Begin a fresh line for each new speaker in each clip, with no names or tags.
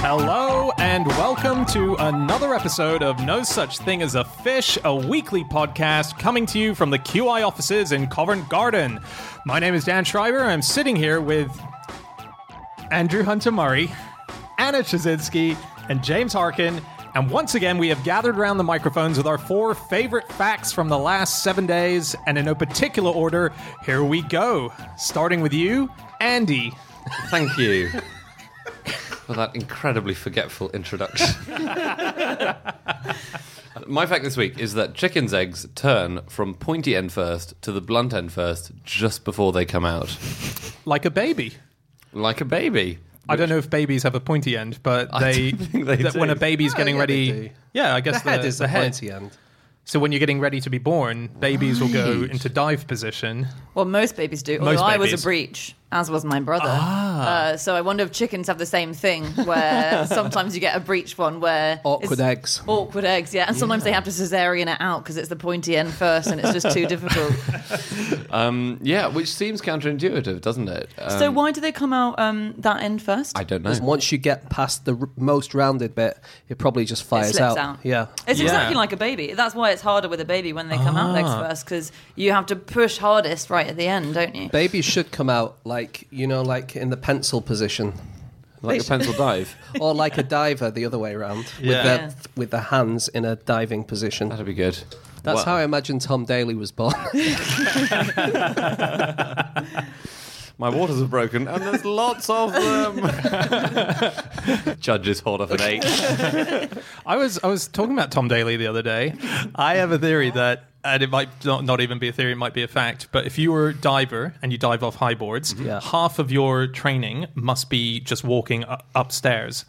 Hello and welcome to another episode of No Such Thing as a Fish, a weekly podcast coming to you from the QI offices in Covent Garden. My name is Dan Schreiber. I'm sitting here with Andrew Hunter Murray, Anna Ptaszynski, and James Harkin, and once again, we have gathered around the microphones with our four favorite facts from the last seven days. And in no particular order, here we go. Starting with you, Andy.
Thank you for that incredibly forgetful introduction. My fact this week is that chickens' eggs turn from pointy end first to the blunt end first just before they come out,
Like a baby.
like a baby.
I don't know if babies have a pointy end, but
I
they,
don't think they
that when a baby's
Oh,
getting
yeah, they
ready,
do.
yeah, I guess
The head is the,
head.
pointy end.
So when you're getting ready to be born, babies will go into dive position.
Well, most babies do.
Most
Although I was
babies.
a breech, as was my brother.
Ah.
Uh, so I wonder if chickens have the same thing, where sometimes you get a breech one where
Awkward eggs.
Awkward eggs, yeah, and sometimes they have to cesarean it out because it's the pointy end first, and it's just too difficult.
Um, yeah, which seems counterintuitive, doesn't it? Um,
so why do they come out um, that end first?
I don't know.
Once you get past the r- most rounded bit, it probably just
it
fires
slips out.
Yeah.
It's
Yeah.
exactly like a baby. That's why it's harder with a baby when they come out legs
Ah.
first because you have to push hardest right at the end, don't you?
Babies should come out like, you know, like in the pencil position.
like a pencil dive.
or like a diver the other way around.
Yeah.
With, their,
Yeah.
with the hands in a diving position.
That'd be good.
That's
Well,
how I imagine Tom Daley was born.
my waters are broken, and there's lots of them. Judges hold up an eight.
I was I was talking about Tom Daley the other day. I have a theory that, and it might not, not even be a theory, it might be a fact. But if you were a diver and you dive off high boards, mm-hmm.
Yeah.
half of your training must be just walking u- upstairs.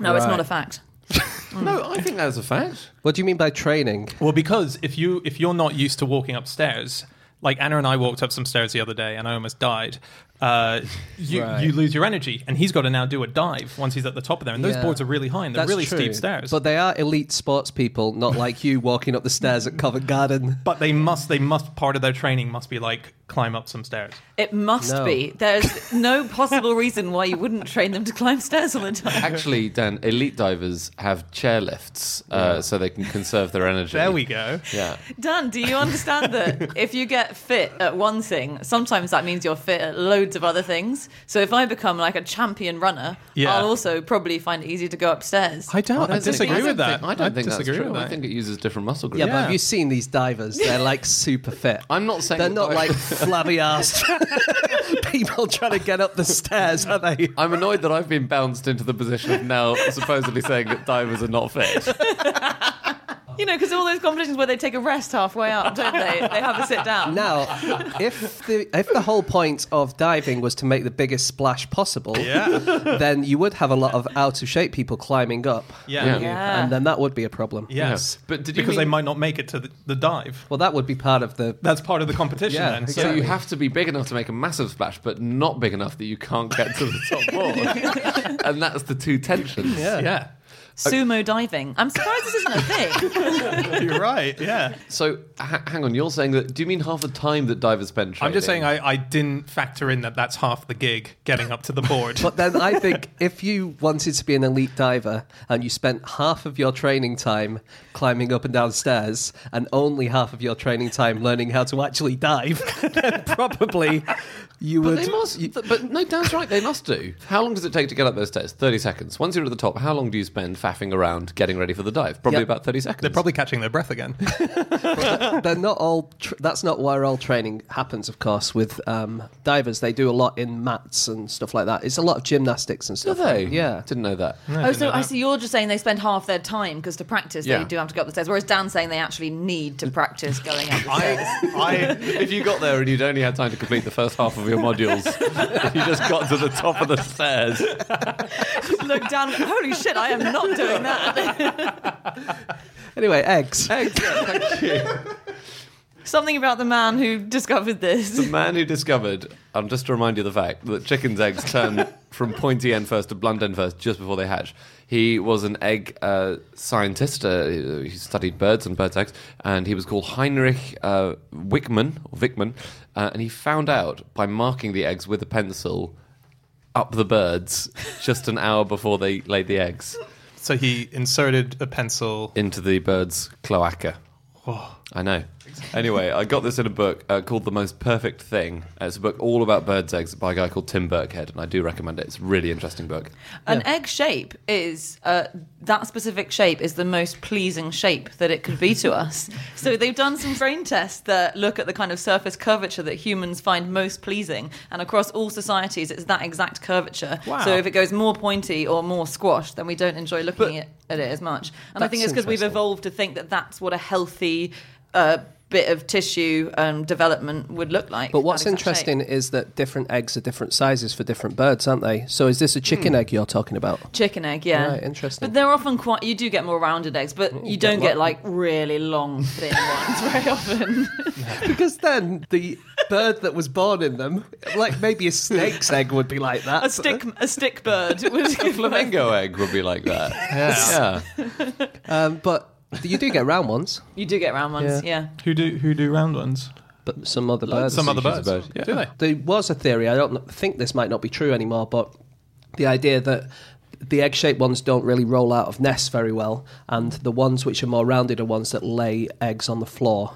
No, it's not a fact. Mm.
No, I think that's a fact.
what do you mean by training?
Well, because if you if you're not used to walking upstairs, like Anna and I walked up some stairs the other day, and I almost died. Uh, you
Right.
you lose your energy, and he's got to now do a dive once he's at the top of there. And those
Yeah.
boards are really high, and they're
That's
really
true.
steep stairs.
But they are elite sports people, not like you walking up the stairs at Covent Garden.
But they must they must part of their training must be like climb up some stairs.
It must
No.
be. There's no possible reason why you wouldn't train them to climb stairs all the time.
Actually, Dan, elite divers have chair lifts uh, so they can conserve their energy.
There we go.
Yeah.
Dan, do you understand that if you get fit at one thing, sometimes that means you're fit at loads of other things? So if I become like a champion runner,
Yeah.
I'll also probably find it easy to go upstairs.
I don't. I,
don't think-
disagree
I don't
with that.
think- I don't think that's
disagree
true.
with
I think it uses different muscle groups.
Yeah,
groups.
but have you seen these divers? They're like super fit.
I'm not saying
They're
that
not
dive-
like flabby assed people trying to get up the stairs, are they?
I'm annoyed that I've been bounced into the position of now supposedly saying that divers are not fit.
You know, because all those competitions where they take a rest halfway up, don't they? They have a sit down.
Now, if the if the whole point of diving was to make the biggest splash possible,
Yeah.
then you would have a lot of out of shape people climbing up,
Yeah.
Yeah.
Yeah.
and then that would be a problem.
Yes.
Yeah. But did you
because they might not make it to the, the dive.
Well, that would be part of the.
That's part of the competition
Yeah,
then.
So
Exactly.
you have to be big enough to make a massive splash, but not big enough that you can't get to the top board. and that's the two tensions.
Yeah.
Yeah.
Sumo diving. I'm surprised this isn't a thing.
You're right. Yeah.
So h- hang on, you're saying that? Do you mean half the time that divers spend training?
I'm just saying I, I didn't factor in that that's half the gig getting up to the board.
But then I think if you wanted to be an elite diver and you spent half of your training time climbing up and down stairs and only half of your training time learning how to actually dive, then probably you
But
would.
they must. th- but no, Dan's right. They must do. How long does it take to get up those stairs? Thirty seconds. Once you're at the top, how long do you spend faffing around getting ready for the dive? Probably
Yeah.
about thirty seconds.
They're probably catching their breath again.
they're not all. Tr- that's not where all training happens, of course. With um, divers, they do a lot in mats and stuff like that. It's a lot of gymnastics and
Do
stuff.
they?
Yeah.
Didn't know that.
Oh, so I see you're just saying they spend half their time because to practice
Yeah.
they do have to go up the stairs, whereas Dan's saying they actually need to practice going up the
I. I,
if you got there and you'd only had time to complete the first half of your modules, you just got to the top of the stairs.
Look, down. holy shit, I am not doing that.
Anyway, eggs.
Eggs, yeah, thank you.
Something about the man who discovered this.
The man who discovered, um, just to remind you of the fact that chickens' eggs turn from pointy end first to blunt end first just before they hatch. He was an egg uh, scientist. Uh, he studied birds and birds' eggs, and he was called Heinrich uh, Wickman, or Wickman, uh, and he found out by marking the eggs with a pencil up the birds just an hour before they laid the eggs
So he inserted a pencil.
into the bird's cloaca. I know. Anyway, I got this in a book uh, called The Most Perfect Thing. Uh, It's a book all about birds' eggs by a guy called Tim Birkhead, and I do recommend it. It's a really interesting book.
An egg shape is uh, that specific shape is the most pleasing shape that it could be to us. So they've done some brain tests that look at the kind of surface curvature that humans find most pleasing, and across all societies, it's that exact curvature.
Wow.
So if it goes more pointy or more squashed, then we don't enjoy looking at, at it as much. And I think
That's
it's because we've
interesting.
evolved to think that that's what a healthy. Uh, bit of tissue um, development would look like
But what's
exact shape.
interesting is that different eggs are different sizes for different birds, aren't they? So is this a chicken egg you're talking about?
Chicken egg, yeah.
Right, interesting.
But they're often quite. You do get more rounded eggs, but you don't
get
get like really long, thin ones very often.
because then the bird that was born in them, like maybe a snake's egg would be like that.
a stick, a stick bird
A flamingo egg would be like that.
Yeah.
Yeah.
Um, but you do get round ones,
You do get round ones,
Yeah.
yeah.
Who do who do round ones?
but some other birds.
Some other birds.
of bird,
Do they?
There was a theory. I don't kn- think this might not be true anymore, but the idea that the egg-shaped ones don't really roll out of nests very well, and the ones which are more rounded are ones that lay eggs on the floor.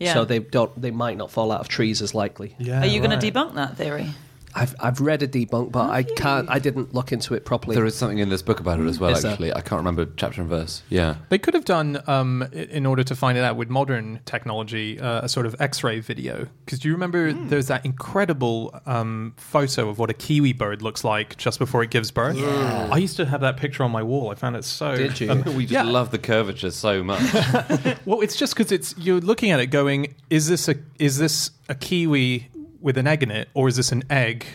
Yeah.
So they don't. They might not fall out of trees as likely.
Yeah.
Are you going to debunk that theory?
I've I've read a debunk, but I can't. I didn't look into it properly.
There is something in this book about it as well,
Is there?
actually. I can't remember chapter and verse. Yeah.
They could have done, um, in order to find it out with modern technology, uh, a sort of X-ray video. Because do you remember
Hmm.
there's that incredible um, photo of what a kiwi bird looks like just before it gives birth? I used to have that picture on my wall. I found it so.
Did you?
um,
We just
Yeah.
love the curvature so much.
well, it's just because it's you're looking at it going, is this a is this a kiwi with an egg in it, or is this an egg?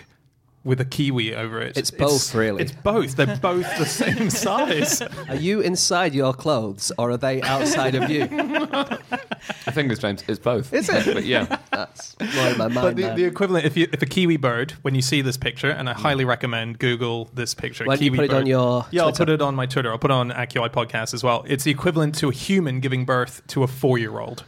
With a kiwi over it.
It's both, really.
It's both. They're both the same size.
Are you inside your clothes, or are they outside of you?
I think it's James. It's both.
Is it?
But yeah.
That's blowing my mind.
But the,
there.
the equivalent, if you if a kiwi bird, when you see this picture, and I hmm. highly recommend Google this picture.
Why don't you
kiwi
put it
bird.
on your
Yeah, I'll
Twitter?
put it on my Twitter. I'll put it on AQI podcast as well. It's the equivalent to a human giving birth to a four year old.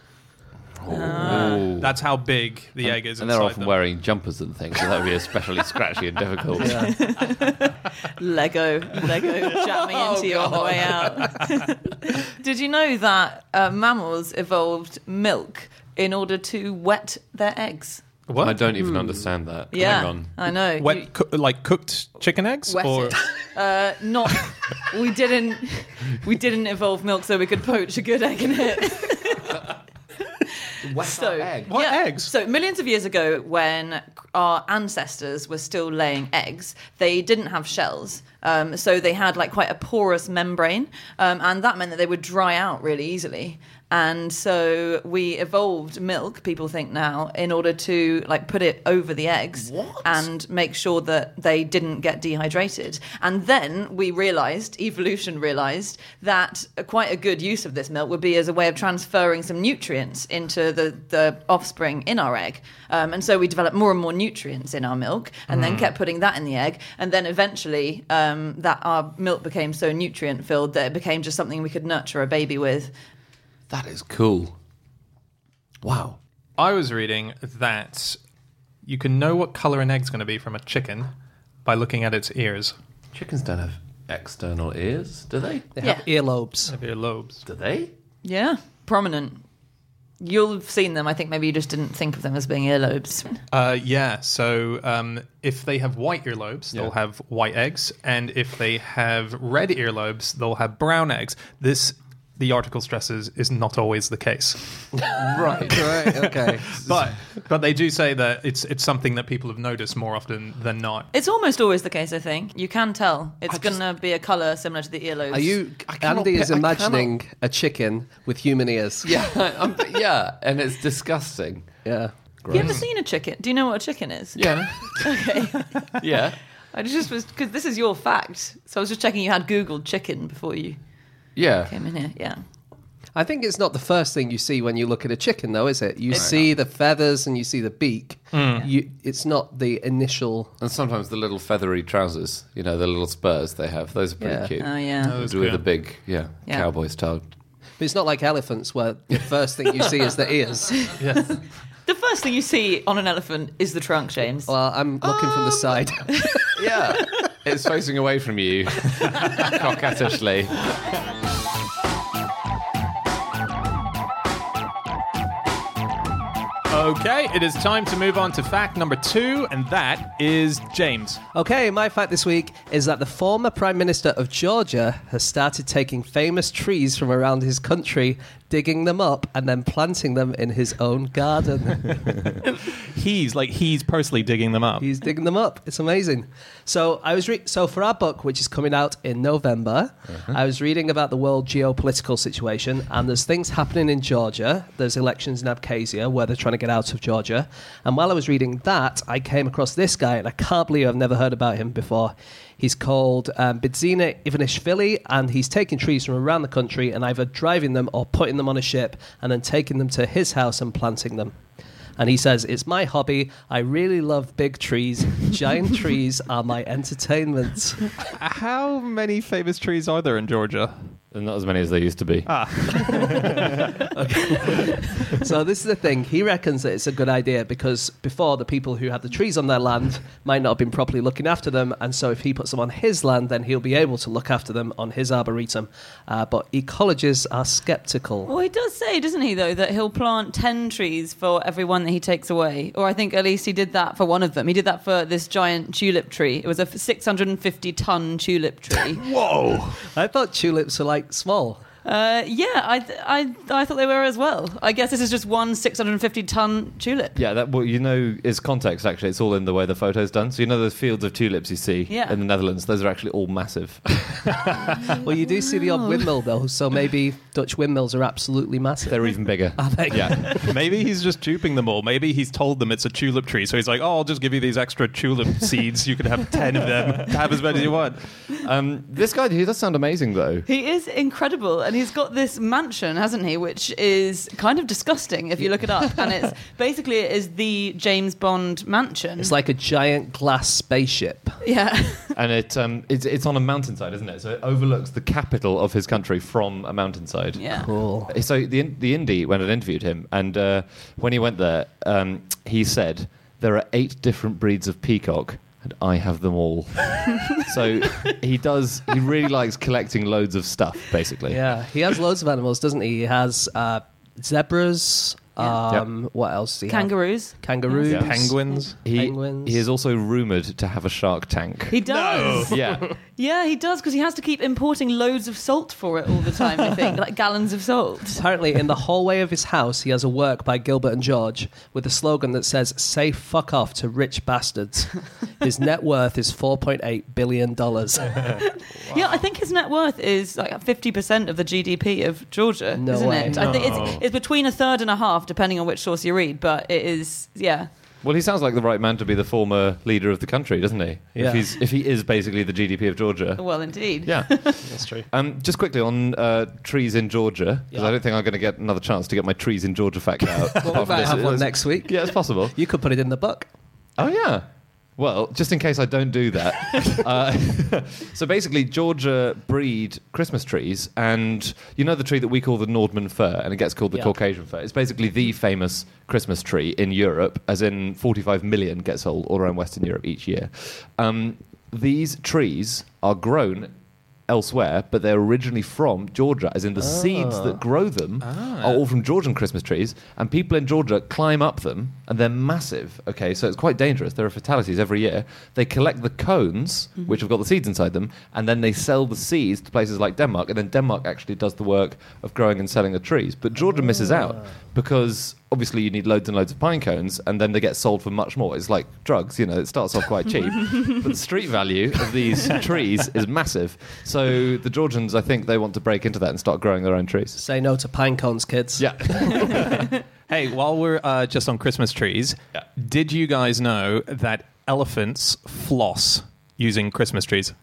Ooh.
That's how big the egg is.
and they're
inside
often
them.
wearing jumpers and things, so that would be especially scratchy and difficult.
Lego, Lego jamming into you on the way out. Did you know that uh, mammals evolved milk in order to wet their eggs?
What?
I don't even understand that.
Yeah,
Hang on.
I know.
Wet,
You-
coo- like cooked chicken eggs,
Wet
or
it. Uh, not. We didn't. We didn't evolve milk so we could poach a good egg in it. so,
What eggs?
So millions of years ago, when our ancestors were still laying eggs, they didn't have shells. Um, so they had like quite a porous membrane, um, and that meant that they would dry out really easily. And so we evolved milk, people think now, in order to like put it over the eggs and make sure that they didn't get dehydrated. And then we realized, evolution realized, that quite a good use of this milk would be as a way of transferring some nutrients into the, the offspring in our egg. Um, and so we developed more and more nutrients in our milk and then kept putting that in the egg. And then eventually um, that our milk became so nutrient filled that it became just something we could nurture a baby with.
That is cool. Wow.
I was reading that you can know what color an egg's going to be from a chicken by looking at its ears.
Chickens don't have external ears, do they?
they have earlobes.
They have earlobes.
Do they?
Yeah, prominent. You'll have seen them. I think maybe you just didn't think of them as being earlobes.
Uh, yeah. So um, if they have white earlobes, they'll have white eggs, and if they have red earlobes, they'll have brown eggs. This, the article stresses, is not always the case.
Right.
right. Okay.
But but they do say that it's it's something that people have noticed more often than not.
It's almost always the case, I think. You can tell. It's
just-
going to be a colour similar to the earlobes.
Are you?
I
Andy is
I
imagining a chicken with human ears.
Yeah, I'm, yeah, and it's disgusting.
Yeah.
You ever seen a chicken? Do you know what a chicken is?
Yeah.
Okay.
Yeah.
I just was because this is your fact, so I was just checking you had Googled chicken before you
Yeah.
came in here. Yeah.
I think it's not the first thing you see when you look at a chicken, though, is it? You see the feathers and you see the beak. You, it's not the initial.
And sometimes the little feathery trousers, you know, the little spurs they have, those are pretty
Yeah.
cute.
Oh yeah.
With the big, yeah,
Yeah.
cowboy style.
But it's not like elephants, where the first thing you see is the ears.
The first thing you see on an elephant is the trunk, James.
Well, I'm looking from the um, side.
Yeah. it's facing away from you, coquettishly.
Okay, it is time to move on to fact number two, and that is James.
Okay, my fact this week is that the former Prime Minister of Georgia has started taking famous trees from around his country, digging them up, and then planting them in his own garden.
He's like he's personally digging them up.
He's digging them up. It's amazing. So I was re- so for our book, which is coming out in November, uh-huh. I was reading about the world geopolitical situation, and there's things happening in Georgia. There's elections in Abkhazia where they're trying to get out of Georgia. And while I was reading that, I came across this guy, and I can't believe I've never heard about him before. He's called um, Bidzina Ivanishvili, and he's taking trees from around the country and either driving them or putting them on a ship and then taking them to his house and planting them. And he says, It's my hobby. I really love big trees. Giant trees are my entertainment.
How many famous trees are there in Georgia?
And not as many as there used to be.
so, this is the thing. He reckons that it's a good idea because before, the people who had the trees on their land might not have been properly looking after them. And so, if he puts them on his land, then he'll be able to look after them on his arboretum. Uh, but ecologists are skeptical.
Well, he does say, doesn't he, though, that he'll plant 10 trees for every one that he takes away. Or I think at least he did that for one of them. He did that for this giant tulip tree. It was a 650 ton tulip tree.
Whoa!
I thought tulips are like small.
Uh, yeah, I, I, I thought they were as well. I guess this is just one 650 ton tulip.
Yeah, that well, you know, is context actually. It's all in the way the photo's done. So you know those fields of tulips you see
Yeah.
in the Netherlands. Those are actually all massive.
Well, you do see the odd windmill, though. So maybe Dutch windmills are absolutely massive.
They're even bigger.
Are they?
Yeah,
Maybe he's just duping them all. Maybe he's told them it's a tulip tree, so he's like, "Oh, I'll just give you these extra tulip seeds. You can have ten of them. Have as many as you want."
um, this guy he does sound amazing though.
He is incredible, and he's got this mansion, hasn't he? Which is kind of disgusting if you look it up. And it's basically it is the James Bond mansion.
It's like a giant glass spaceship.
yeah,
And it um, it's it's on a mountainside, isn't it? So it overlooks the capital of his country from a mountainside.
yeah.
Cool.
So the the indie went and interviewed him, and uh, when he went there, um, he said there are eight different breeds of peacock, and I have them all. so he does. He really likes collecting loads of stuff, basically.
Yeah, he has loads of animals, doesn't he? He has uh, zebras.
Yeah.
Um, What else? Do he have?
Kangaroos.
Kangaroos.
Yeah.
Penguins.
He,
Penguins.
he is also rumored to have a shark tank.
He does.
yeah,
Yeah, he does because he has to keep importing loads of salt for it all the time. I think like gallons of salt.
Apparently, in the hallway of his house, he has a work by Gilbert and George with a slogan that says "Say fuck off to rich bastards." his net worth is four point eight billion dollars.
Yeah, I think his net worth is like fifty percent of the GDP of Georgia,
No
isn't
way.
it? I think it's it's between a third and a half, depending on which source you read. But it is, yeah.
well, he sounds like the right man to be the former leader of the country, doesn't he?
Yeah.
If he's if he is basically the GDP of Georgia.
Well, indeed.
Yeah.
That's true.
Um, just quickly on uh, trees in Georgia, because
Yeah.
I don't think I'm going to get another chance to get my trees in Georgia fact out.
Well, we might have one next week.
Yeah, it's possible.
You could put it in the book.
Oh yeah. Well, just in case I don't do that. uh, so basically, Georgia breed Christmas trees, and you know the tree that we call the Nordmann fir, and it gets called the
Yeah.
Caucasian fir. It's basically the famous Christmas tree in Europe, as in 45 million gets sold all around Western Europe each year. Um, these trees are grown elsewhere, but they're originally from Georgia, as in the ah. seeds that grow them ah. are all from Georgian Christmas trees, and people in Georgia climb up them, and they're massive. Okay, so it's quite dangerous. There are fatalities every year. They collect the cones, mm-hmm. which have got the seeds inside them, and then they sell the seeds to places like Denmark, and then Denmark actually does the work of growing and selling the trees. But Georgia misses out ah. because obviously you need loads and loads of pine cones, and then they get sold for much more. It's like drugs, you know. It starts off quite cheap, but the street value of these trees is massive. So the Georgians, I think, they want to break into that and start growing their own trees.
Say no to pine cones, kids.
Yeah.
Hey, while we're uh, just on Christmas trees,
Yeah.
did you guys know that elephants floss using Christmas trees?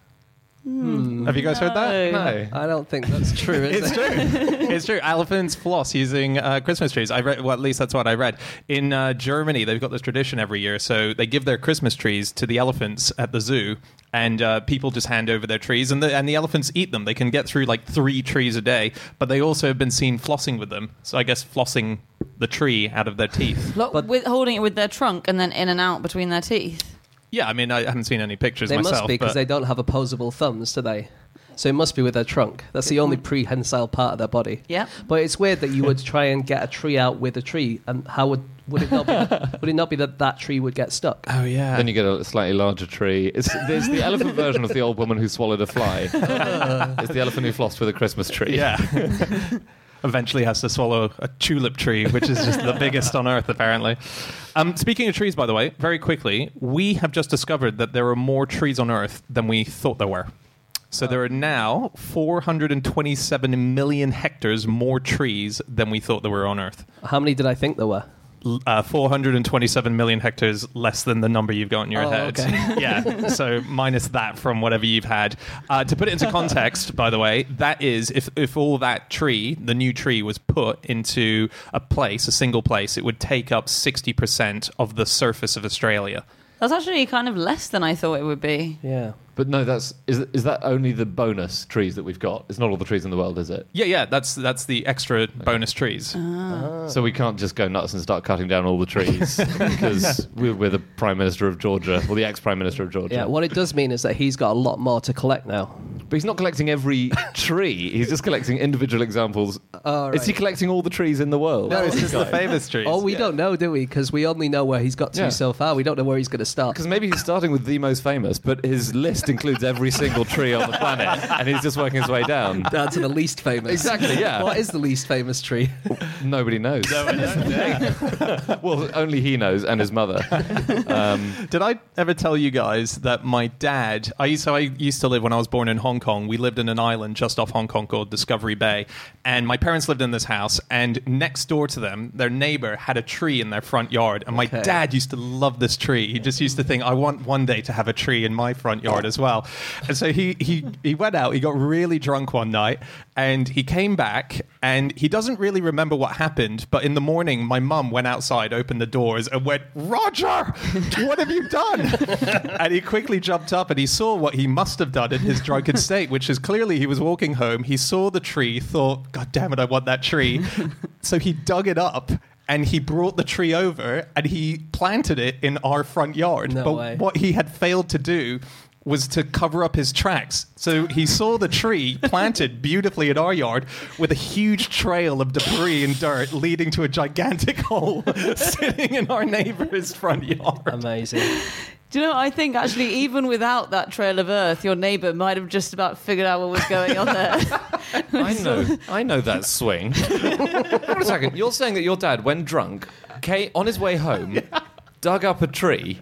Have you guys heard that?
No.
I don't think that's true, is
It's
it?
true. it's true. Elephants floss using uh, Christmas trees. I read, well, at least that's what I read. In uh, Germany, they've got this tradition every year. So they give their Christmas trees to the elephants at the zoo, and uh, people just hand over their trees, and the and the elephants eat them. They can get through like three trees a day, but they also have been seen flossing with them. So I guess flossing the tree out of their teeth.
but with, holding it with their trunk and then in and out between their teeth.
Yeah, I mean, I haven't seen any pictures
They
myself.
must be because they don't have opposable thumbs, do they? So it must be with their trunk. That's the only mm. prehensile part of their body.
Yeah.
But it's weird that you would try and get a tree out with a tree, and how would would it not be? would it not be that that tree would get stuck?
Oh yeah.
Then you get a slightly larger tree. It's there's the elephant version of the old woman who swallowed a fly. it's the elephant who flossed with a Christmas tree.
Yeah. Eventually has to swallow a tulip tree, which is just the biggest on earth, apparently. Um, speaking of trees, by the way, very quickly, we have just discovered that there are more trees on earth than we thought there were. So there are now 427 million hectares more trees than we thought there were on Earth.
How many did I think there were?
L- Uh, 427 million hectares less than the number you've got in your
Oh,
head.
okay.
yeah. So minus that from whatever you've had. Uh, to put it into context, by the way, that is if, if all that tree, the new tree, was put into a place, a single place, it would take up 60% of the surface of Australia.
That's actually kind of less than I thought it would be.
Yeah.
But no, that's is is that only the bonus trees that we've got? It's not all the trees in the world, is it?
Yeah, yeah, that's that's the extra bonus trees. Ah. Ah.
So we can't just go nuts and start cutting down all the trees because we're, we're the prime minister of Georgia, or the ex-prime minister of Georgia.
Yeah. What it does mean is that he's got a lot more to collect now.
But he's not collecting every tree. He's just collecting individual examples.
Oh,
Is he collecting all the trees in the world?
No, it's just the famous trees.
Oh, we don't know, do we? Because we only know where he's got to
Yeah.
so far. We don't know where he's going to start.
Because maybe he's starting with the most famous, but his list includes every single tree on the planet, and he's just working his way down.
Down to the least famous.
Exactly, yeah.
What is the least famous tree?
Nobody knows. well, only he knows, and his mother. Um,
Did I ever tell you guys that my dad? I used, so I used to live when I was born in Hong Kong. We lived in an island just off Hong Kong called Discovery Bay, and my parents lived in this house. And next door to them, their neighbor had a tree in their front yard, and my
Okay.
dad used to love this tree. He just used to think, "I want one day to have a tree in my front yard as well." And so he he he went out. He got really drunk one night, and he came back, and he doesn't really remember what happened. But in the morning, my mum went outside, opened the doors, and went, "Roger, what have you done?" and he quickly jumped up, and he saw what he must have done in his drunken state, which is clearly he was walking home. He saw the tree, thought, "God damn it, I want that tree." so he dug it up. And he brought the tree over and he planted it in our front yard.
No
but
way.
what he had failed to do was to cover up his tracks. So he saw the tree planted beautifully in our yard with a huge trail of debris and dirt leading to a gigantic hole sitting in our neighbor's front yard.
Amazing.
Do you know, I think actually, even without that trail of earth, your neighbour might have just about figured out what was going on there.
I know, I know that swing. Hold on a second. You're saying that your dad, when drunk, came, on his way home, dug up a tree.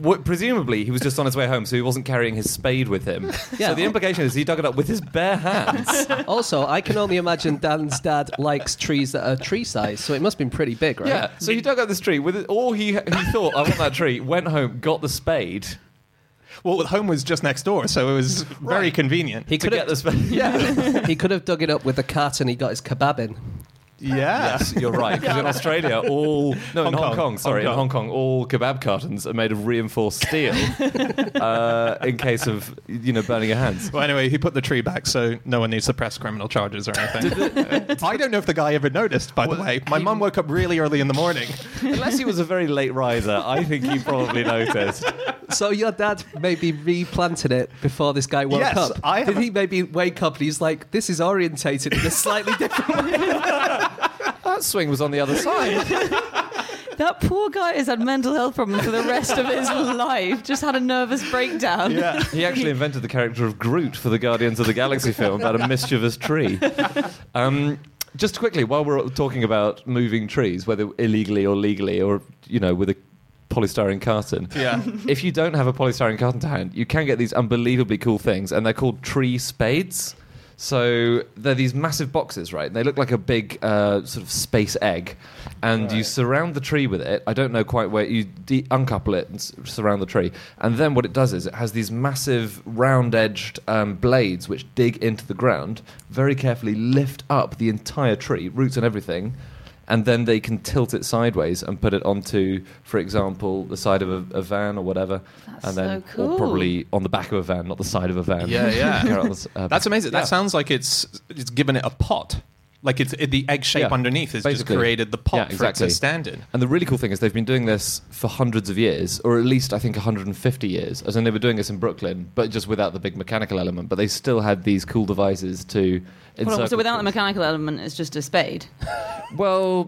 What, presumably, he was just on his way home, so he wasn't carrying his spade with him.
Yeah.
So the implication is he dug it up with his bare hands.
Also, I can only imagine Dan's dad likes trees that are tree size, so it must have been pretty big, right?
Yeah. So he dug up this tree with it, all he he thought. I want that tree. Went home, got the spade
Well, home was just next door, so it was very convenient.
He
to
could
get the
have,
spade. Yeah.
he could have dug it up with a cart and he got his kebab in.
Yeah.
Yes, you're right. Because in Australia, all no, in
Hong
Hong
Kong.
Kong, sorry,
Hong
in Hong Kong, all kebab cartons are made of reinforced steel uh, in case of you know burning your hands.
Well, anyway, he put the tree back, so no one needs to press criminal charges or anything. I don't know if the guy ever noticed, by the way. My mum woke up really early in the morning.
Unless he was a very late riser, I think he probably noticed.
So your dad maybe replanted it before this guy woke
Yes,
up.
I
Did he maybe wake up and he's like, "This is orientated in a slightly different way"?
That swing was on the other side.
that poor guy has had mental health problems for the rest of his life. Just had a nervous breakdown.
Yeah.
He actually invented the character of Groot for the Guardians of the Galaxy film about a mischievous tree. Um, just quickly, while we're talking about moving trees, whether illegally or legally, or you know, with a polystyrene carton.
Yeah.
if you don't have a polystyrene carton to hand, you can get these unbelievably cool things, and they're called tree spades. So they're these massive boxes, right? They look like a big uh, sort of space egg, and you surround the tree with it. I don't know quite where you de- uncouple it and s- surround the tree, and then what it does is it has these massive round-edged um, blades which dig into the ground, very carefully lift up the entire tree, roots and everything. And then they can tilt it sideways and put it onto, for example, the side of a, a van or whatever,
That's
and then
so cool.
or probably on the back of a van, not the side of a van.
Yeah, yeah.
Carrot on the s- uh,
That's amazing.
yeah.
That sounds like it's it's given it a pot. Like it's it, the egg shape
Yeah,
underneath has just created the pot
Yeah,
for it to stand in.
And the really cool thing is they've been doing this for hundreds of years, or at least I think 150 years. As in they were doing this in Brooklyn, but just without the big mechanical element. But they still had these cool devices to.
Hold on,
encircle
so without the mechanical element, it's just a spade.
Well,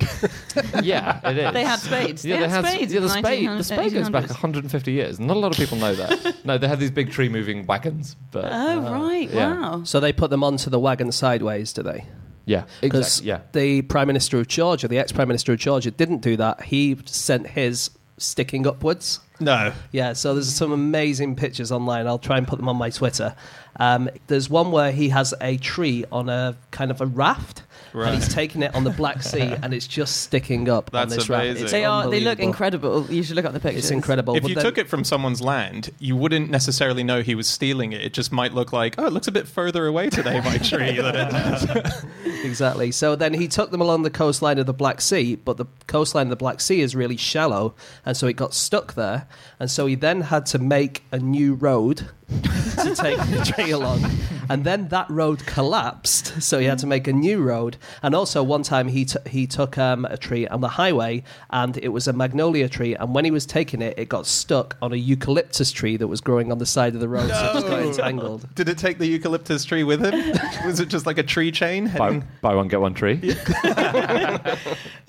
yeah, it is.
They had spades.
Yeah,
They
they
had
had
spades
Yeah, the
the
spade. The spade goes back 150 years. Not a lot of people know that. no, they had these big tree moving wagons, but
Oh, uh, right.
yeah.
Wow.
So they put them onto the wagon sideways, do they?
Yeah,
Because
exactly. Yeah,
the Prime Minister of Georgia, the ex Prime Minister of Georgia, didn't do that. He sent his sticking upwards.
No.
Yeah, so there's some amazing pictures online. I'll try and put them on my Twitter. Um, there's one where he has a tree on a kind of a raft,
Right.
and he's taking it on the Black Sea, and it's just sticking up on
That's
this raft.
amazing.
It's
They are. They look incredible. You should look up the pictures.
It's incredible.
If
but
you
then-
took it from someone's land, you wouldn't necessarily know he was stealing it. It just might look like, oh, it looks a bit further away today, my tree. than it does.
Exactly. So then he took them along the coastline of the Black Sea, but the coastline of the Black Sea is really shallow, and so it got stuck there. And so he then had to make a new road to take the tree along. And then that road collapsed, so he had to make a new road. And also, one time he, t- he took um, a tree on the highway, and it was a magnolia tree. And when he was taking it, it got stuck on a eucalyptus tree that was growing on the side of the road, so it just got entangled.
Did it take the eucalyptus tree with him? was it just like a tree chain?
buy, buy one get one tree.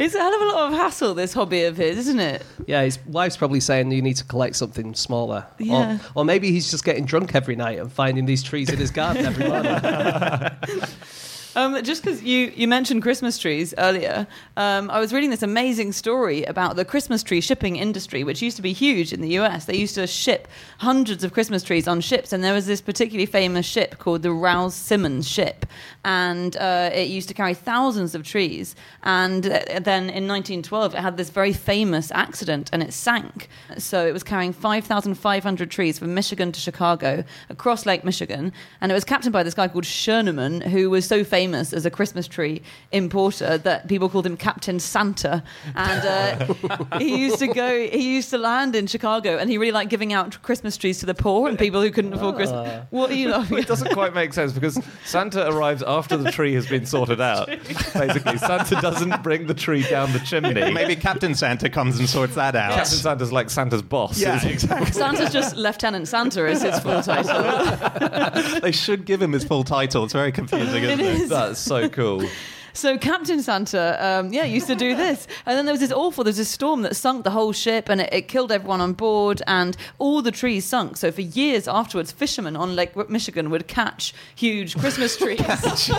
It's a hell of a lot of hassle. This hobby of his, isn't it?
Yeah, his wife's probably saying you need to collect something smaller.
Yeah.
Or, or maybe he's just getting drunk every night and finding these trees in his garden every morning.
Um, just because you, you mentioned Christmas trees earlier, um, I was reading this amazing story about the Christmas tree shipping industry, which used to be huge in the US. They used to ship hundreds of Christmas trees on ships, and there was this particularly famous ship called the Rouse Simmons ship, and uh, it used to carry thousands of trees. And uh, then in 1912, it had this very famous accident, and it sank. So it was carrying 5,500 trees from Michigan to Chicago across Lake Michigan, and it was captained by this guy called Schuenemann, who was so famous as a Christmas tree importer that people called him Captain Santa. And uh, he used to go, he used to land in Chicago, and he really liked giving out Christmas trees to the poor and people who couldn't afford Christmas. What are you laughing
It doesn't quite make sense because Santa arrives after the tree has been sorted out. Basically, Santa doesn't bring the tree down the chimney.
Maybe Captain Santa comes and sorts that out.
Captain Santa's like Santa's boss.
Yeah, exactly.
Santa's just Lieutenant Santa is his full title.
they should give him his full title. It's very confusing, isn't
It
it?
is.
That's so cool.
So Captain Santa, um, yeah, used to do this, and then there was this awful. There's this storm that sunk the whole ship, and it, it killed everyone on board, and all the trees sunk. So for years afterwards, fishermen on Lake Michigan would catch huge Christmas trees.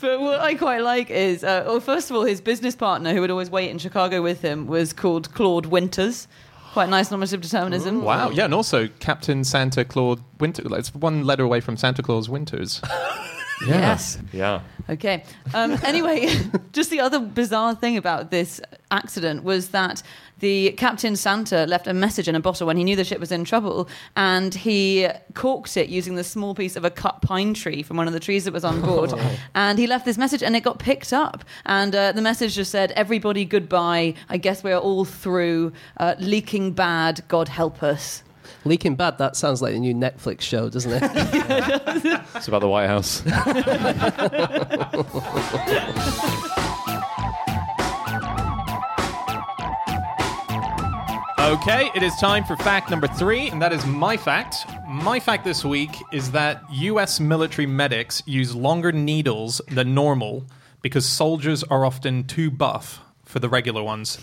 but what I quite like is, uh, well, first of all, his business partner, who would always wait in Chicago with him, was called Claude Winters. Quite nice normative determinism.
Wow. Yeah, and also Captain Santa Claus Winter. It's one letter away from Santa Claus Winters.
Yes.
Yeah.
Okay. Um, anyway, just the other bizarre thing about this accident was that the Captain Santa left a message in a bottle when he knew the ship was in trouble, and he corked it using the small piece of a cut pine tree from one of the trees that was on board. and he left this message, and it got picked up. And uh, the message just said, "Everybody, goodbye. I guess we are all through. Uh, leaking bad. God help us."
Leaking Bad, that sounds like a new Netflix show, doesn't it?
It's about the White House.
Okay, it is time for fact number three, and that is my fact. My fact this week is that U.S. military medics use longer needles than normal because soldiers are often too buff for the regular ones.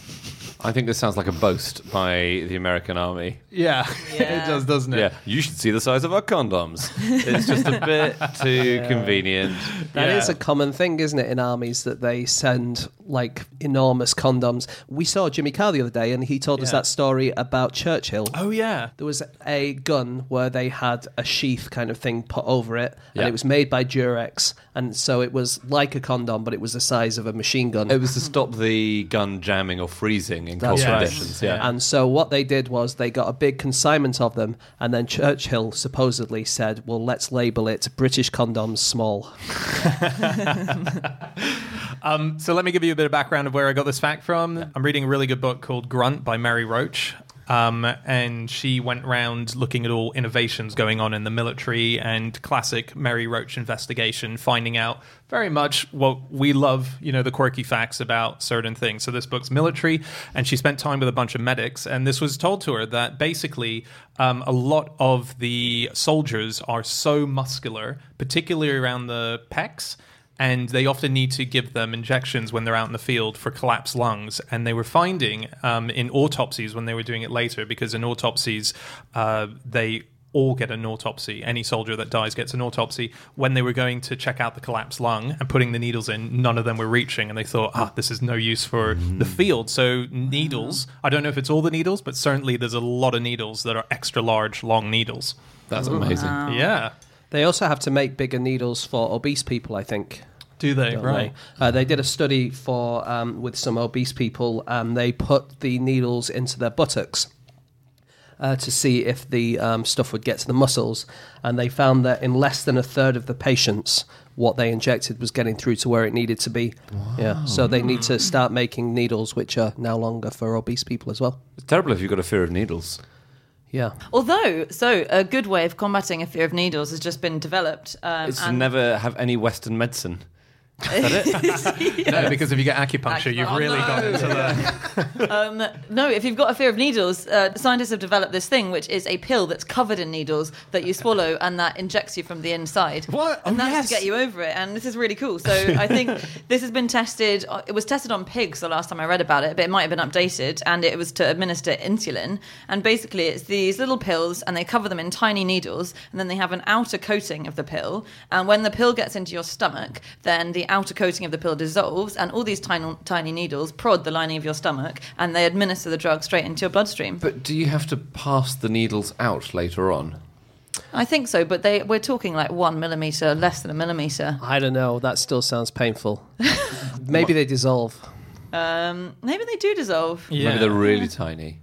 I think this sounds like a boast by the American army.
Yeah,
Yeah.
it does, doesn't it?
Yeah, you should see the size of our condoms. It's just a bit too convenient.
That is
Yeah.
a common thing, isn't it, in armies that they send like enormous condoms. We saw Jimmy Carr the other day, and he told us
Yeah.
that story about Churchill.
Oh yeah.
There was a gun where they had a sheath kind of thing put over it,
Yeah.
and it was made by Durex, and so it was like a condom, but it was the size of a machine gun.
It was to stop the gun jamming or freezing in cold
right.
conditions. Yeah.
And so what they did was they got a big consignment of them, and then Churchill supposedly said, "Well, let's label it British condoms small."
Um, so let me give you a bit of background of where I got this fact from. I'm reading a really good book called Grunt by Mary Roach. Um, and she went around looking at all innovations going on in the military and classic Mary Roach investigation, finding out very much what we love, you know, the quirky facts about certain things. So this book's military, and she spent time with a bunch of medics, and this was told to her that basically um, a lot of the soldiers are so muscular, particularly around the pecs and they often need to give them injections when they're out in the field for collapsed lungs. And they were finding um, in autopsies when they were doing it later, because in autopsies uh, they all get an autopsy. Any soldier that dies gets an autopsy. When they were going to check out the collapsed lung and putting the needles in, none of them were reaching, and they thought, ah, this is no use for the field. So needles. I don't know if it's all the needles, but certainly there's a lot of needles that are extra large, long needles.
That's amazing.
Yeah.
They also have to make bigger needles for obese people, I think.
Do they? Right.
they? Uh, they did a study for um, with some obese people, and they put the needles into their buttocks uh, to see if the um, stuff would get to the muscles, and they found that in less than a third of the patients, what they injected was getting through to where it needed to be. Yeah, so they need to start making needles which are now longer for obese people as well.
It's terrible if you've got a fear of needles.
Yeah.
Although, so a good way of combating a fear of needles has just been developed. Um,
It's to
and-
never have any Western medicine.
No, because if you get acupuncture, you've
Oh,
really
no.
got into the.
Um, no, if you've got a fear of needles, uh, scientists have developed this thing, which is a pill that's covered in needles that you swallow and that injects you from the inside.
What?
And
Oh,
that's
yes.
to get you over it. And this is really cool. So I think this has been tested. uh, It was tested on pigs the last time I read about it, but it might have been updated. And it was to administer insulin. And basically, it's these little pills, and they cover them in tiny needles, and then they have an outer coating of the pill. And when the pill gets into your stomach, then the outer coating of the pill dissolves, and all these tiny, tiny needles prod the lining of your stomach, and they administer the drug straight into your bloodstream.
But do you have to pass the needles out later on?
I think so, but they we're talking like one millimeter, less than a millimeter.
I don't know. That still sounds painful. Maybe they dissolve.
Um, maybe they do dissolve.
Maybe they're really tiny.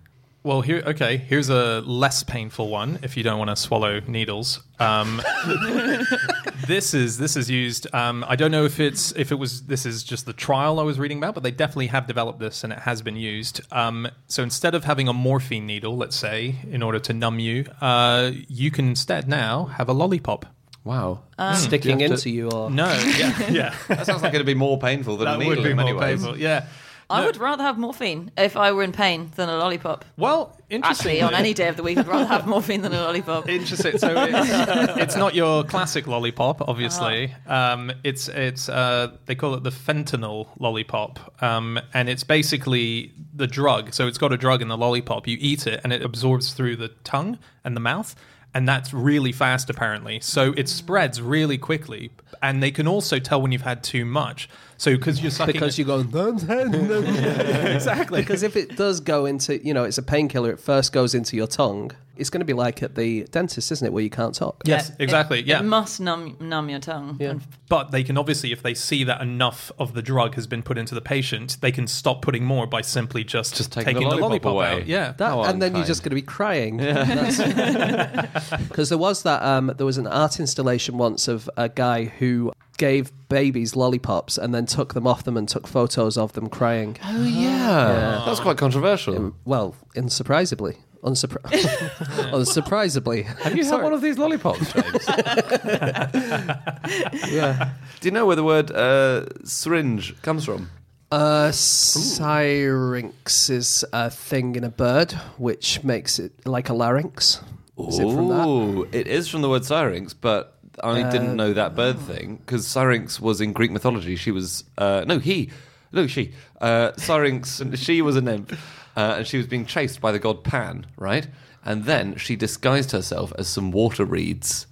Well, here, okay. Here's a less painful one. If you don't want to swallow needles, um, this is this is used. Um, I don't know if it's if it was this is just the trial I was reading about, but they definitely have developed this and it has been used. Um, so instead of having a morphine needle, let's say, in order to numb you, uh, you can instead now have a lollipop.
Wow.
Sticking
you
into
to-
you or
No, yeah, yeah,
That sounds like it'd be more painful than a
that
needle
would be
in
more
ways.
painful. Yeah.
I
No.
would rather have morphine if I were in pain than a lollipop.
Well, interesting.
Actually, on any day of the week, I'd rather have morphine than a lollipop.
Interesting. So it's, it's not your classic lollipop, obviously. Um, it's it's uh, they call it the fentanyl lollipop, um, and it's basically the drug. So it's got a drug in the lollipop. You eat it, and it absorbs through the tongue and the mouth. And that's really fast, apparently. So it spreads really quickly, and they can also tell when you've had too much. So because you're sucking,
because you're going exactly because if it does go into you know it's a painkiller it first goes into your tongue it's going to be like at the dentist isn't it where you can't talk
Yes,
it-
exactly,
It,
yeah.
must numb numb your tongue.
Yeah.
And
But they can obviously, if they see that enough of the drug has been put into the patient, they can stop putting more by simply just,
Just taking the
the
lollipop away.
out. Yeah.
that,
How
and then you're just going to be crying because there was that um, there was an art installation once of a guy who gave babies lollipops and then took them off them and took photos of them crying
Oh yeah. That's quite controversial.
well unsurprisingly Unsupra- unsurprisingly
Have you had one of these lollipops, James?
yeah
Do you know where the word uh, syringe comes from?
Uh, syrinx is a thing in a bird, which makes it like a larynx. Is it from that?
Ooh, it is from the word syrinx, but I didn't know that bird thing because syrinx was in Greek mythology. She was uh, no he, no she. Uh, syrinx, she was a nymph, uh, and she was being chased by the god Pan, right? And then she disguised herself as some water reeds.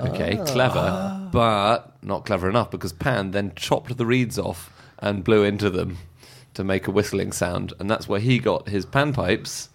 Okay, clever, but not clever enough because Pan then chopped the reeds off and blew into them. to make a whistling sound, and that's where he got his panpipes.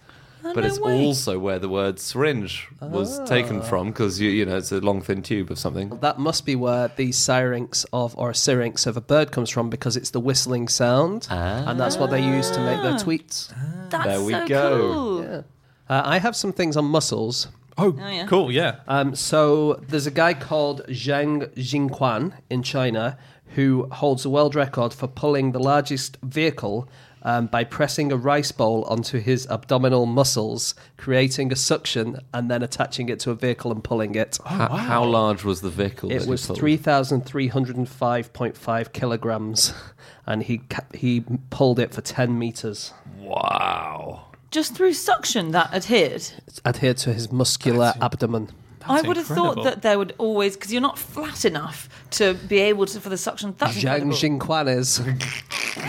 But
Oh, no
it's
way.
also where the word syringe was taken from because you you know it's a long thin tube of something.
That must be where the syrinx of or a syrinx of a bird comes from because it's the whistling sound, and that's what they use to make their tweets.
That's
There we
so
go.
cool.
Uh, I have some things on muscles.
Oh,
Oh, yeah.
cool. Yeah.
Um, so there's a guy called Zhang Jingquan in China who holds the world record for pulling the largest vehicle um, by pressing a rice bowl onto his abdominal muscles, creating a suction, and then attaching it to a vehicle and pulling it.
How, how large was the vehicle?
It was three thousand three hundred and five point five kilograms, and he ca- he pulled it for ten meters.
Wow.
Just through suction that adhered.
It's adhered to his muscular abdomen.
I would have thought that there would always because you're not flat enough to be able to for the suction. That's
Zhang
incredible.
Is.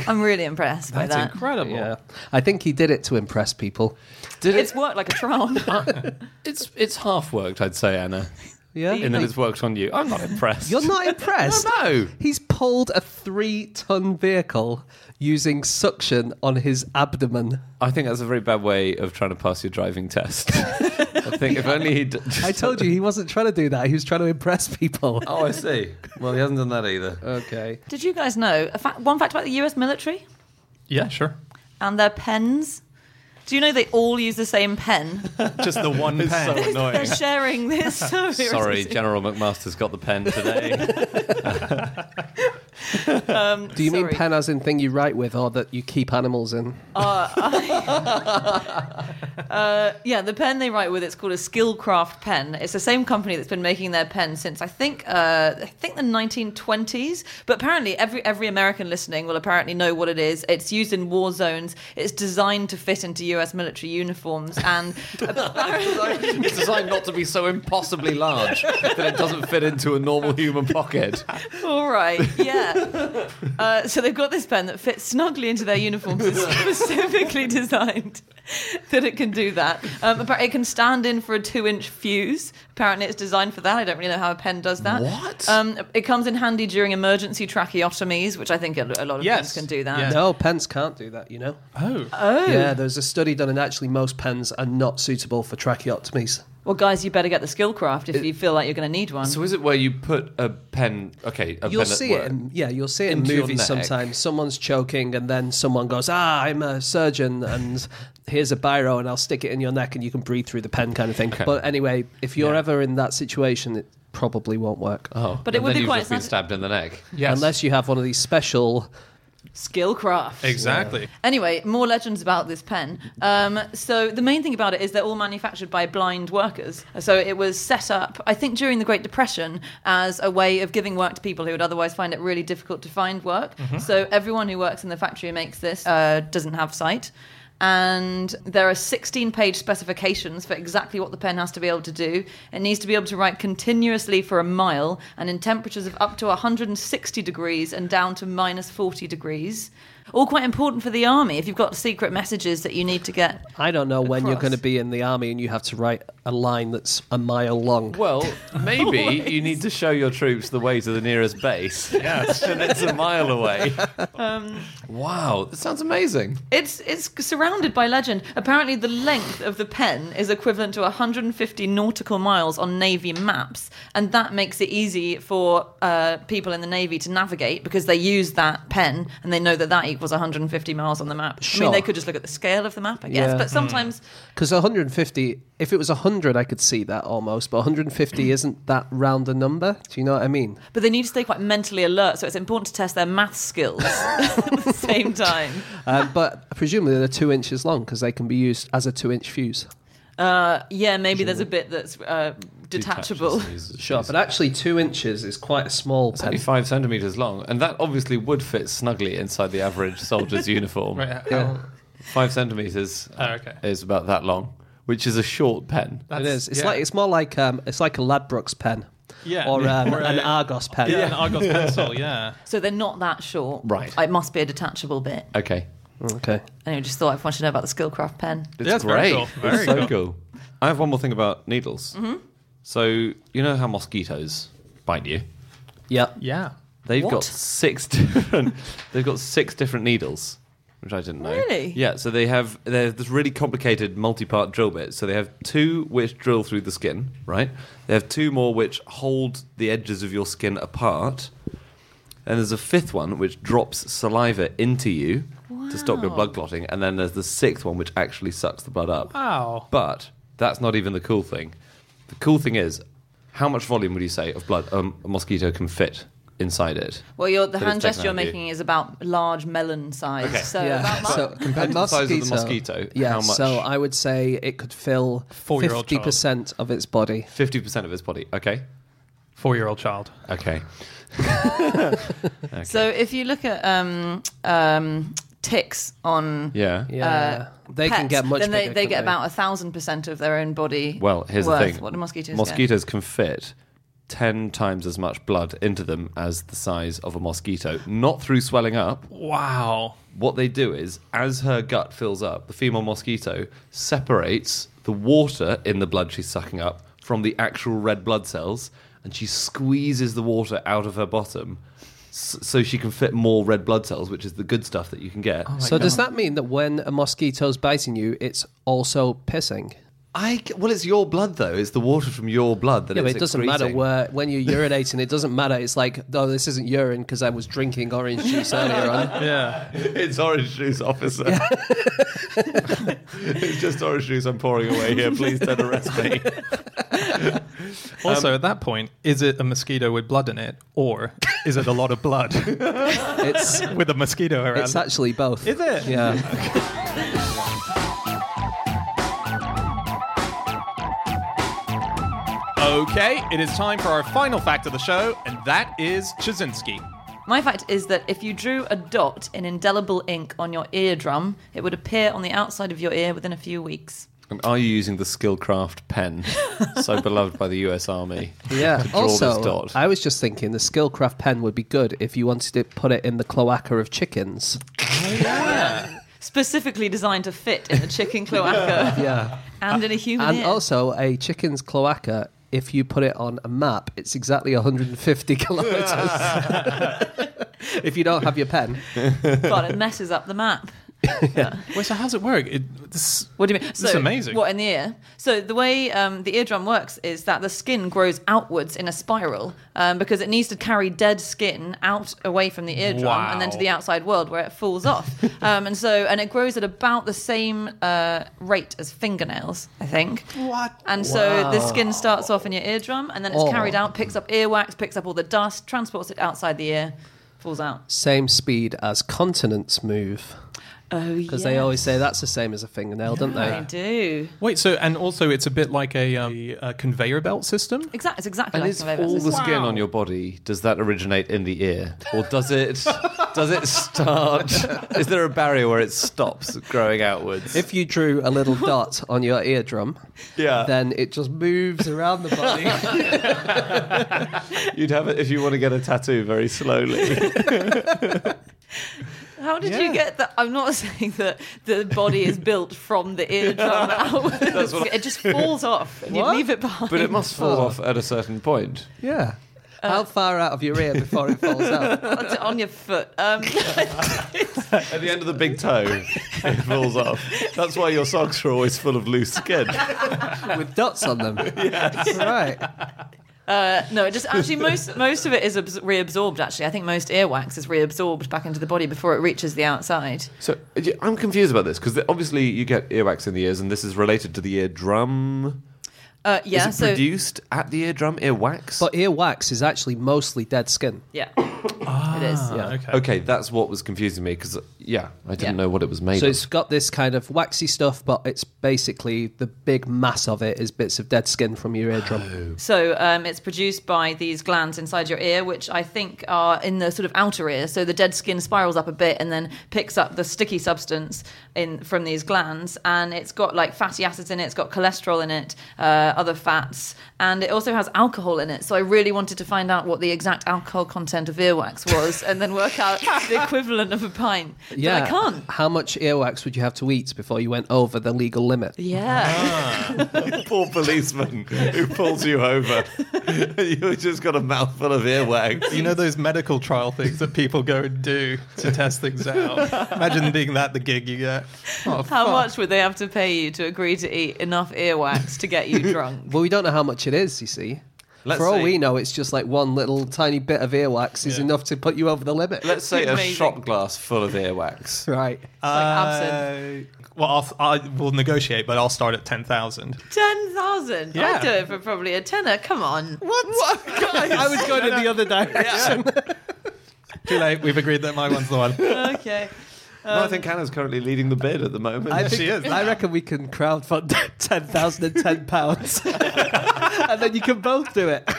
I'm really impressed by
That's
that.
incredible.
Yeah, I think he did it to impress people.
Did it
It's
it?
worked like a charm.
Uh, it's it's half worked, I'd say, Anna.
Yeah,
and that it's worked on you. I'm not impressed.
You're not impressed.
No.
He's pulled a three-ton vehicle using suction on his abdomen.
I think that's a very bad way of trying to pass your driving test. I think if only he'd.
I told you he wasn't trying to do that. He was trying to impress people.
Oh, I see. Well, he hasn't done that either.
Okay.
Did you guys know a fact, one fact about the U.S. military
Yeah, sure.
and their pens? Do you know they all use the same pen?
Just the one pen.
so annoying.
They're sharing this. So
Sorry. General McMaster's got the pen today.
Um, Do you mean pen as in thing you write with, or that you keep animals in?
Uh, uh, yeah, the pen they write with it's called a Skilcraft pen. It's the same company that's been making their pen since I think uh, I think the 1920s. But apparently, every every American listening will apparently know what it is. It's used in war zones. It's designed to fit into U.S. military uniforms, and
it's designed not to be so impossibly large that it doesn't fit into a normal human pocket.
all right, yeah. Uh, so they've got this pen that fits snugly into their uniforms. It's specifically designed that it can do that. Um, apparently, it can stand in for a two-inch fuse. Apparently, it's designed for that. I don't really know how a pen does that.
What?
Um, it comes in handy during emergency tracheotomies, which I think a, a lot of
Yes.
pens can do that.
Yeah.
No, pens can't do that. You know.
Oh.
Oh,
Yeah, there's a study done, and actually, most pens are not suitable for tracheotomies.
Well, guys, you better get the Skilcraft if you feel like you're going to need one.
So is it where you put a pen? Okay, a
You'll
pen at
see it. In, yeah, you'll see it in
Into your
movies
neck.
sometimes. Someone's choking, and then someone goes, "Ah, I'm a surgeon, and here's a biro, and I'll stick it in your neck, and you can breathe through the pen," kind of thing. But anyway, if you're
Yeah.
ever in that situation, it probably won't work.
Oh,
But it
and
would
then
be
you've
quite
just been
sad-
stabbed in the neck.
Yes.
Unless you have one of these special.
Skilcraft.
Exactly.
Anyway, more legends about this pen. Um, so the main thing about it is they're all manufactured by blind workers. So it was set up, I think, during the Great Depression as a way of giving work to people who would otherwise find it really difficult to find work. So everyone who works in the factory who makes this uh, doesn't have sight. And there are 16 page specifications for exactly what the pen has to be able to do. It needs to be able to write continuously for a mile and in temperatures of up to 160 degrees and down to minus 40 degrees. All quite important for the army if you've got secret messages that you need to get.
I don't know when you're going to be in the army and you have to write a line that's a mile long.
Well, maybe you need to show your troops the way to the nearest base. Yes. and it's a mile away. wow, that sounds amazing.
It's it's surrounded by legend. Apparently, the length of the pen is equivalent to 150 nautical miles on navy maps, and that makes it easy for uh, people in the navy to navigate because they use that pen and they know that that equals 150 miles on the map. I mean, they could just look at the scale of the map, I guess,
Yeah.
but sometimes
Because 150, if it was 100, I could see that almost, but 150 isn't that round a number. Do you know what I mean?
but they need to stay quite mentally alert, so it's important to test their math skills at the same time.
Um, but presumably they're two inches long because they can be used as a two inch fuse.
Uh, yeah, maybe there's a bit that's uh, detachable.
Sure, but actually, two inches is quite a small
It's
pen.
only five centimeters long, and that obviously would fit snugly inside the average soldier's uniform.
Right.
Yeah.
Five centimeters
Oh, okay.
is about that long, which is a short pen.
It
That's-
is. It's
yeah.
like it's more like um, it's like a Ladbrokes pen,
Yeah.
or, um,
Or a-
an Argos pen.
Yeah, an Argos pencil. Yeah.
So they're not that short.
Right.
It must be a detachable bit.
Okay,
Okay.
Anyway, just thought everyone should know about the Skilcraft pen.
it's
Yeah, it's very
great.
cool. Very
it's so
cool.
cool. I have one more thing about needles.
Mm-hmm.
So you know how mosquitoes bite you?
Yeah.
Yeah.
They've
What?
got six different. they've got six different needles. which I didn't know.
Really?
Yeah. So they have they have this really complicated multi-part drill bit. So they have two which drill through the skin, right? They have two more which hold the edges of your skin apart, and there's a fifth one which drops saliva into you to stop your blood clotting, and then there's the sixth one which actually sucks the blood up.
Wow.
But that's not even the cool thing. The cool thing is, how much volume would you say of blood um, a mosquito can fit inside it?
Well, you're, the
But it's
hand gesture you're
taken out of you.
making is about large melon size.
Okay.
So
yeah.
about
So
compared to the size of the mosquito,
yeah.
how much?
So I would say it could fill
Four-year-old
fifty percent of its body.
Fifty percent of its body. Okay.
Four-year-old child.
Okay.
So if you look at um, um, ticks on
Yeah.
Yeah, they can get much.
then they,
bigger,
they
can't
get about a thousand percent of their own body.
Well, here's
worth.
the thing.
What do mosquitoes?
Mosquitoes can fit ten times as much blood into them as the size of a mosquito, not through swelling up.
Wow.
What they do is, as her gut fills up, the female mosquito separates the water in the blood she's sucking up from the actual red blood cells, and she squeezes the water out of her bottom. S- So she can fit more red blood cells, which is the good stuff that you can get.
Oh they? So does that mean that when a mosquito's biting you, it's also pissing?
I well, it's your blood though. It's the water from your blood that
Yeah, but it doesn't matter where when you're urinating. It doesn't matter. It's like, oh, this isn't urine because I was drinking orange juice earlier on.
Yeah.
It's orange juice, officer. it's just orange juice I'm pouring away here. Please don't arrest me.
Also, at that point, is it a mosquito with blood in it, or is it a lot of blood
It's
with a mosquito around?
it's actually both.
Is it?
Yeah.
Okay, it is time for our final fact of the show, and that is Ptaszynski.
My fact is that if you drew a dot in indelible ink on your eardrum, it would appear on the outside of your ear within a few weeks.
And are you using the Skilcraft pen, so beloved by the U.S. Army?
Yeah.
to draw
also,
this dot?
I was just thinking the Skilcraft pen would be good if you wanted to put it in the cloaca of chickens. Yeah.
Specifically designed to fit in a chicken cloaca
Yeah.
and in a human
And
ear.
also, a chicken's cloaca, if you put it on a map, it's exactly 150 kilometers. if you don't have your pen.
God, it messes up the map.
Wait, so how's it work? It, this,
What do you mean?
This is amazing.
What in the ear? So the way um, the eardrum works is that the skin grows outwards in a spiral um, because it needs to carry dead skin out away from the eardrum and then to the outside world where it falls off. um, and so and it grows at about the same uh, rate as fingernails, I think.
What?
And so the skin starts off in your eardrum and then it's
Oh.
carried out, picks up earwax, picks up all the dust, transports it outside the ear, falls out.
Same speed as continents move.
Oh,
Because they always say that's the same as a fingernail, don't
I
they?
do.
Wait, so and also it's a bit like a, um, a conveyor belt system.
Exactly. It's exactly
And
like
is
a conveyor
all
belt
the
system.
skin
Wow.
on your body does that originate in the ear, or does it does it start? is there a barrier where it stops growing outwards?
If you drew a little dot on your eardrum,
yeah,
then it just moves around the body.
you'd have it if you want to get a tattoo very slowly.
How did
Yeah.
you get that? I'm not saying that the body is built from the eardrum outwards. it just falls off and you leave it behind.
but it must fall off at a certain point.
yeah. How far out of your ear before it falls out?
Put on your foot. Um,
At the end of the big toe, it falls off. That's why your socks are always full of loose skin.
With dots on them. Yes. Right.
Uh, no, it just actually most most of it is abs- reabsorbed. Actually, I think most earwax is reabsorbed back into the body before it reaches the outside.
So I'm confused about this because obviously you get earwax in the ears, and this is related to the eardrum.
Uh, yeah.
is it
so
produced at the eardrum? Earwax.
But earwax is actually mostly dead skin.
yeah, it is.
Ah, okay.
okay, that's what was confusing me because yeah, I didn't
Yeah.
know what it was made of.
So
of.
it's got this kind of waxy stuff, but it's basically the big mass of it is bits of dead skin from your eardrum.
So um, it's produced by these glands inside your ear, which I think are in the sort of outer ear. So the dead skin spirals up a bit and then picks up the sticky substance in from these glands, and it's got like fatty acids in it. It's got cholesterol in it, uh, other fats, and it also has alcohol in it. So I really wanted to find out what the exact alcohol content of earwax was, and then work out the equivalent of a pint. But
Yeah.
I can't.
How much earwax would you have to eat before you went over the legal limit?
Yeah. Ah.
Poor policeman who pulls you over. You've just got a mouthful of earwax.
You know those medical trial things that people go and do to test things out. Imagine being that the gig you get. Oh,
How
fuck.
much would they have to pay you to agree to eat enough earwax to get you drunk?
Well, we don't know how much it is, you see.
Let's
For all
say-
we know, it's just like one little tiny bit of earwax is
Yeah.
enough to put you over the limit.
Let's say a
Amazing.
shot glass full of earwax.
right.
absinthe.
Uh, well, I'll, I will negotiate, but I'll start at 10,000.
Ten thousand.
Yeah.
I'd do it for probably a tenner. Come on.
What? I was going in the other direction.
Too late. We've agreed that my one's the one.
Okay.
No, I think Hannah's currently leading the bid at the moment.
I
Yeah,
think,
she is.
I reckon we can crowdfund ten thousand and ten pounds, and then you can both do it.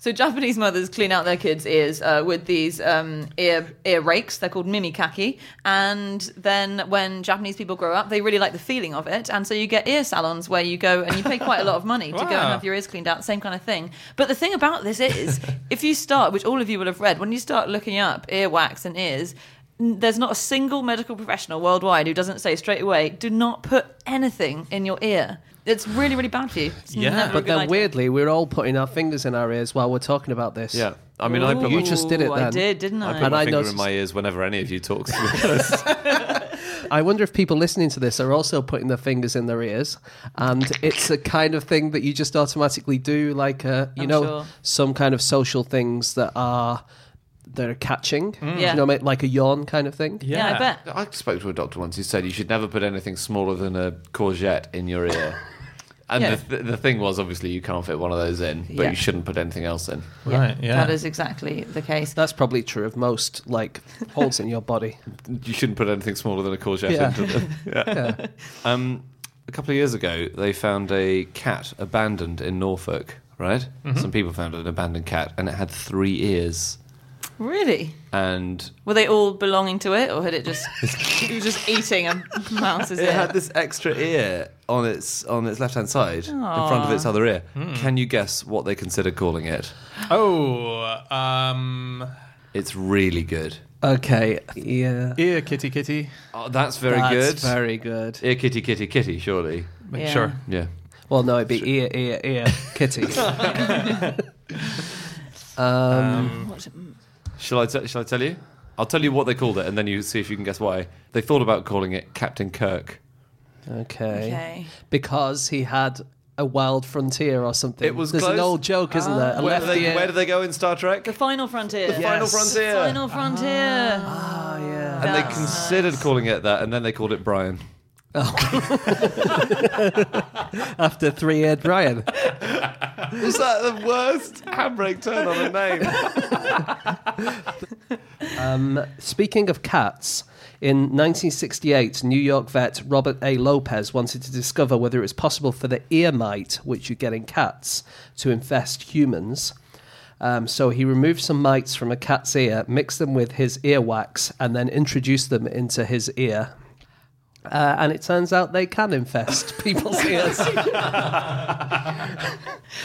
So Japanese mothers clean out their kids' ears uh, with these um, ear ear rakes. They're called mimikaki. And then when Japanese people grow up, they really like the feeling of it. And so you get ear salons where you go and you pay quite a lot of money to go and have your ears cleaned out. Same kind of thing. But the thing about this is, if you start, which all of you will have read, when you start looking up earwax and ears. There's not a single medical professional worldwide who doesn't say straight away, do not put anything in your ear. It's really, really bad for you. It's
Yeah.
But then
idea.
weirdly, we're all putting our fingers in our ears while we're talking about this.
yeah. I mean, I put,
You
my,
just did it
Ooh, I did, didn't
I
I?
put
And
my
I
finger
noticed-
in my ears whenever any of you talk to me.
I wonder if people listening to this are also putting their fingers in their ears, and it's a kind of thing that you just automatically do, like uh, you
I'm
know,
sure.
some kind of social things that are that are catching.
Yeah.
You know, like a yawn kind of thing.
yeah, I bet.
I spoke to a doctor once who said you should never put anything smaller than a courgette in your ear. And
Yeah.
the, th- the thing was, obviously, you can't fit one of those in, but
Yeah.
you shouldn't put anything else in.
Right, yeah.
That is exactly the case.
That's probably true of most like holes in your body.
You shouldn't put anything smaller than a courgette
Yeah.
into them. Yeah. Um, a couple of years ago, they found a cat abandoned in Norfolk. Right? Some people found an abandoned cat, and it had three ears.
Really?
And
Were they all belonging to it, or had it just it was just eating a mouse's
it
ear?
had this extra ear on its on its left hand side, in front of its other ear. Can you guess what they consider calling it?
Oh, um,
It's really good.
Okay. Yeah.
ear kitty kitty.
Oh, that's very
That's
good.
Very good.
Ear kitty kitty kitty, surely.
Make
Yeah.
sure.
Yeah.
Well, no, it'd be ear, ear, ear, kitty. um,
What's it-
Shall I, t- shall I tell you? I'll tell you what they called it, and then you see if you can guess why. They thought about calling it Captain Kirk.
okay.
Okay.
Because he had a wild frontier or something.
It was
There's an
close.
old joke, isn't there? A
Where do,
lefty
they,
ear.
where do they go in Star Trek?
The final frontier.
The final
Yes.
frontier.
Final frontier.
Oh, yeah.
and they
That's
considered calling it that, and then they called it Brian.
After three eared Brian.
Was that the worst handbrake turn on a name?
Um, speaking of cats, in 1968, New York vet Robert A. Lopez wanted to discover whether it was possible for the ear mite, which you get in cats, to infest humans. Um, so he removed some mites from a cat's ear, mixed them with his earwax, and then introduced them into his ear. Uh, and it turns out they can infest people's ears.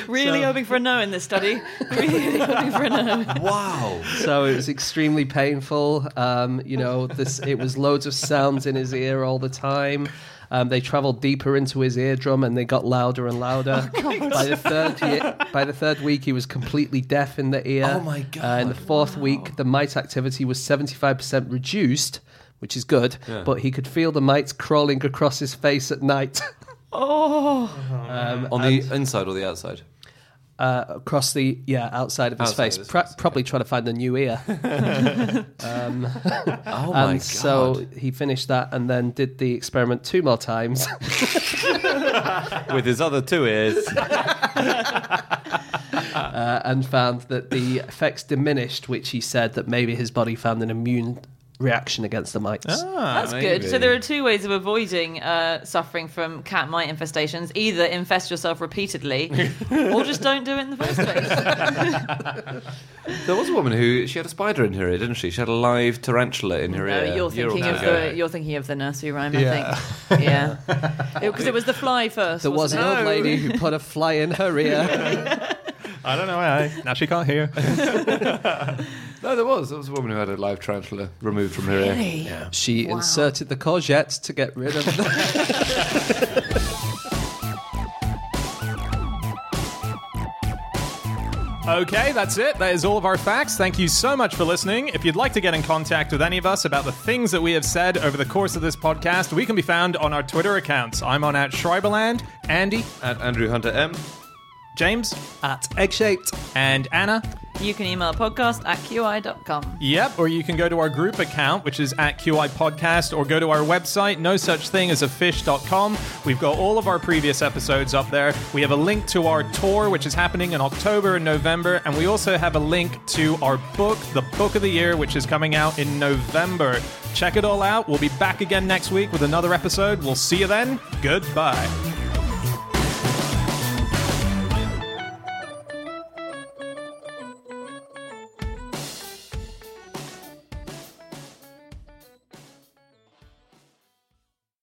Really hoping for a no in this study. Really hoping for a no.
wow.
so it was extremely painful. Um, you know, this it was loads of sounds in his ear all the time. Um, they travelled deeper into his eardrum and they got louder and louder. by the third year, by the third week, he was completely deaf in the ear.
Oh my
Uh, in the fourth week, the mite activity was seventy five percent reduced, which is good.
Yeah.
But he could feel the mites crawling across his face at night.
Oh.
um,
On the inside or the outside?
uh, across the yeah outside of his
Outside
face,
of his
Pro-
face, okay.
probably trying to find a new ear. um,
Oh my
and
god.
so he finished that and then did the experiment two more times.
With his other two ears.
uh, and found that the effects diminished, which he said that maybe his body found an immune reaction against the mites.
Ah,
That's
maybe.
good. So there are two ways of avoiding uh, suffering from cat mite infestations: either infest yourself repeatedly, or just don't do it in the first place.
There was a woman who she had a spider in her ear, didn't she? She had a live tarantula in her
No,
ear.
you're
a year or
thinking of the you're thinking of the nursery rhyme.
Yeah.
I think. Yeah, because it, was the fly first.
There was an
wasn't
old lady who put a fly in her ear.
I don't know why. Now she can't hear.
No, there was. There was a woman who had a live tarantula removed from her ear.
Really?
She
Wow.
inserted the courgette to get rid of the.
Okay, that's it. That is all of our facts. Thank you so much for listening. If you'd like to get in contact with any of us about the things that we have said over the course of this podcast, we can be found on our Twitter accounts. I'm on at Schreiberland, Andy,
At Andrew Hunter M.
James,
at egg shaped.
and Anna.
You can email podcast at qi.com.
Yep, or you can go to our group account, which is at QI Podcast, or go to our website, no such thing as a fish.com. We've got all of our previous episodes up there. We have a link to our tour, which is happening in October and November, and we also have a link to our book, The Book of the Year, which is coming out in November. Check it all out. We'll be back again next week with another episode. We'll see you then. Goodbye.